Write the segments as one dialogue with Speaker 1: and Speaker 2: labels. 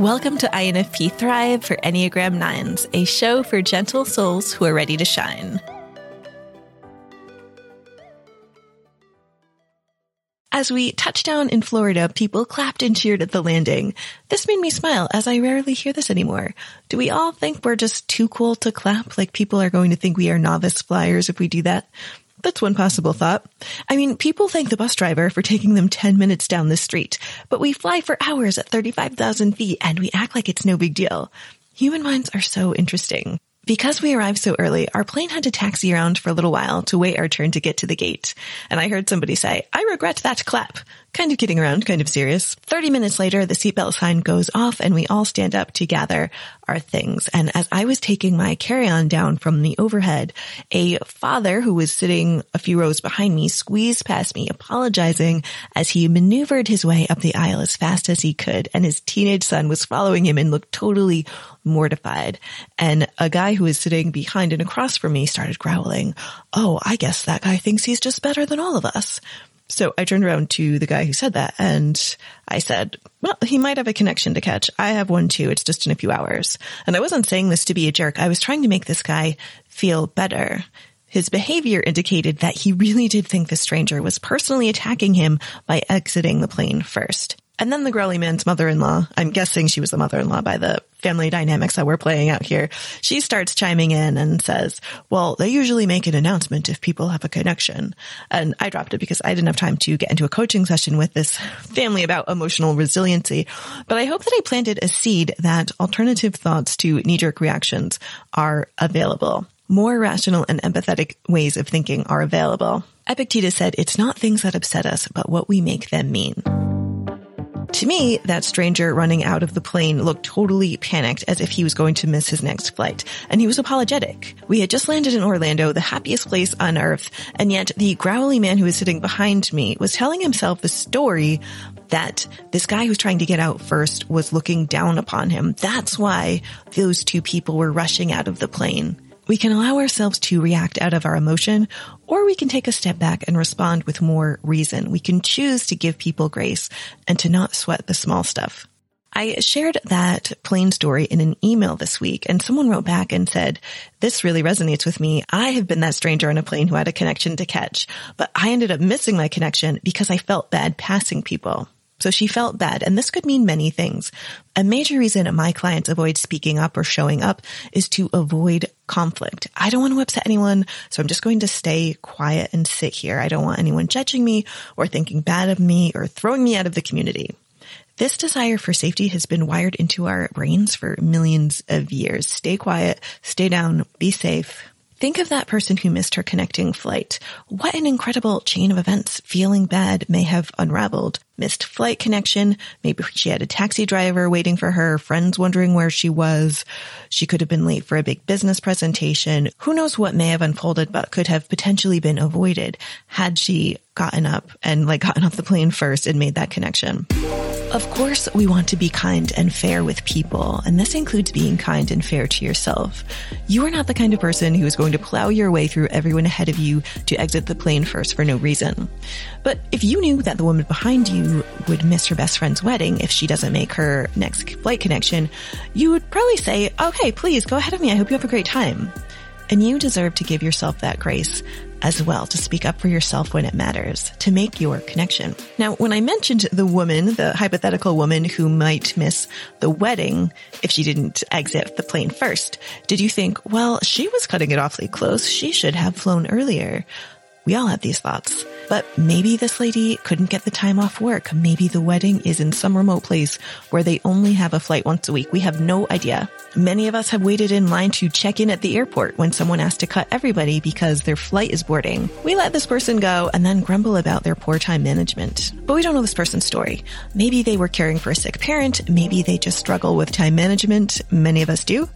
Speaker 1: Welcome to INFP Thrive for Enneagram 9s, a show for gentle souls who are ready to shine. As we touched down in Florida, people clapped and cheered at the landing. This made me smile as I rarely hear this anymore. Do we all think we're just too cool to clap? Like people are going to think we are novice flyers if we do that? That's one possible thought. I mean, people thank the bus driver for taking them 10 minutes down the street, but we fly for hours at 35,000 feet and we act like it's no big deal. Human minds are so interesting. Because we arrived so early, our plane had to taxi around for a little while to wait our turn to get to the gate. And I heard somebody say, I regret that clap. Kind of kidding around, kind of serious. 30 minutes later, the seatbelt sign goes off and we all stand up to gather our things. And as I was taking my carry-on down from the overhead, a father who was sitting a few rows behind me squeezed past me, apologizing as he maneuvered his way up the aisle as fast as he could. And his teenage son was following him and looked totally mortified. And a guy who was sitting behind and across from me started growling, Oh, I guess that guy thinks he's just better than all of us. So I turned around to the guy who said that and I said, well, he might have a connection to catch. I have one too. It's just in a few hours. And I wasn't saying this to be a jerk. I was trying to make this guy feel better. His behavior indicated that he really did think the stranger was personally attacking him by exiting the plane first. And then the growly man's mother-in-law, I'm guessing she was the mother-in-law by the family dynamics that we're playing out here. She starts chiming in and says, well, they usually make an announcement if people have a connection. And I dropped it because I didn't have time to get into a coaching session with this family about emotional resiliency. But I hope that I planted a seed that alternative thoughts to knee-jerk reactions are available. More rational and empathetic ways of thinking are available. Epictetus said, it's not things that upset us, but what we make them mean. To me, that stranger running out of the plane looked totally panicked as if he was going to miss his next flight. And he was apologetic. We had just landed in Orlando, the happiest place on earth. And yet the growly man who was sitting behind me was telling himself the story that this guy who's trying to get out first was looking down upon him. That's why those two people were rushing out of the plane. We can allow ourselves to react out of our emotion, or we can take a step back and respond with more reason. We can choose to give people grace and to not sweat the small stuff. I shared that plane story in an email this week and someone wrote back and said, this really resonates with me. I have been that stranger on a plane who had a connection to catch, but I ended up missing my connection because I felt bad passing people. So she felt bad. And this could mean many things. A major reason my clients avoid speaking up or showing up is to avoid conflict. I don't want to upset anyone. So I'm just going to stay quiet and sit here. I don't want anyone judging me or thinking bad of me or throwing me out of the community. This desire for safety has been wired into our brains for millions of years. Stay quiet, stay down, be safe, Think of that person who missed her connecting flight. What an incredible chain of events feeling bad may have unraveled. Missed flight connection. Maybe she had a taxi driver waiting for her, friends wondering where she was. She could have been late for a big business presentation. Who knows what may have unfolded, but could have potentially been avoided had she gotten up and like gotten off the plane first and made that connection. Of course, we want to be kind and fair with people, and this includes being kind and fair to yourself. You are not the kind of person who is going to plow your way through everyone ahead of you to exit the plane first for no reason. But if you knew that the woman behind you would miss her best friend's wedding if she doesn't make her next flight connection, you would probably say, okay, please go ahead of me. I hope you have a great time. And you deserve to give yourself that grace as well to speak up for yourself when it matters, to make your connection. Now, when I mentioned the woman, the hypothetical woman who might miss the wedding if she didn't exit the plane first, did you think, well, she was cutting it awfully close. She should have flown earlier. We all have these thoughts. But maybe this lady couldn't get the time off work. Maybe the wedding is in some remote place where they only have a flight once a week. We have no idea. Many of us have waited in line to check in at the airport when someone asked to cut everybody because their flight is boarding. We let this person go and then grumble about their poor time management. But we don't know this person's story. Maybe they were caring for a sick parent. Maybe they just struggle with time management. Many of us do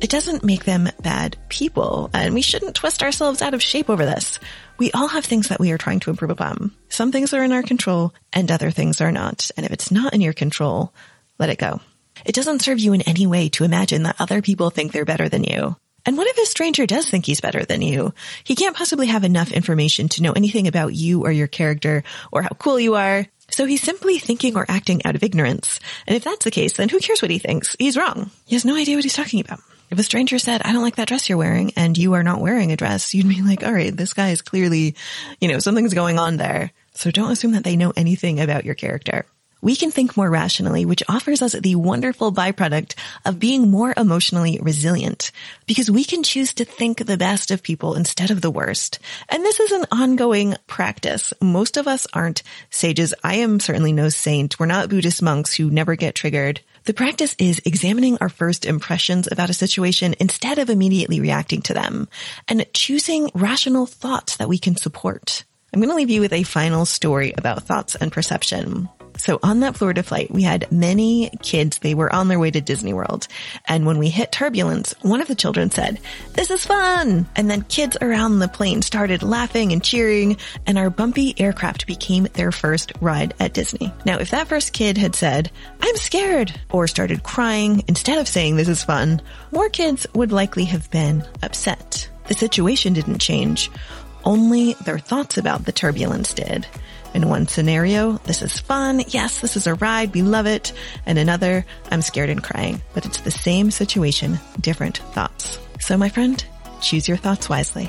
Speaker 1: it doesn't make them bad people, and we shouldn't twist ourselves out of shape over this. We all have things that we are trying to improve upon. Some things are in our control and other things are not. And if it's not in your control, let it go. It doesn't serve you in any way to imagine that other people think they're better than you. And what if a stranger does think he's better than you? He can't possibly have enough information to know anything about you or your character or how cool you are. So he's simply thinking or acting out of ignorance. And if that's the case, then who cares what he thinks? He's wrong. He has no idea what he's talking about. If a stranger said, I don't like that dress you're wearing and you are not wearing a dress, you'd be like, all right, this guy is clearly, you know, something's going on there. So don't assume that they know anything about your character we can think more rationally, which offers us the wonderful byproduct of being more emotionally resilient because we can choose to think the best of people instead of the worst. And this is an ongoing practice. Most of us aren't sages. I am certainly no saint. We're not Buddhist monks who never get triggered. The practice is examining our first impressions about a situation instead of immediately reacting to them and choosing rational thoughts that we can support. I'm going to leave you with a final story about thoughts and perception. So on that Florida flight, we had many kids. They were on their way to Disney World. And when we hit turbulence, one of the children said, this is fun. And then kids around the plane started laughing and cheering and our bumpy aircraft became their first ride at Disney. Now, if that first kid had said, I'm scared or started crying instead of saying this is fun, more kids would likely have been upset. The situation didn't change. Only their thoughts about the turbulence did. In one scenario, this is fun. Yes, this is a ride. We love it. And another, I'm scared and crying. But it's the same situation, different thoughts. So my friend, choose your thoughts wisely.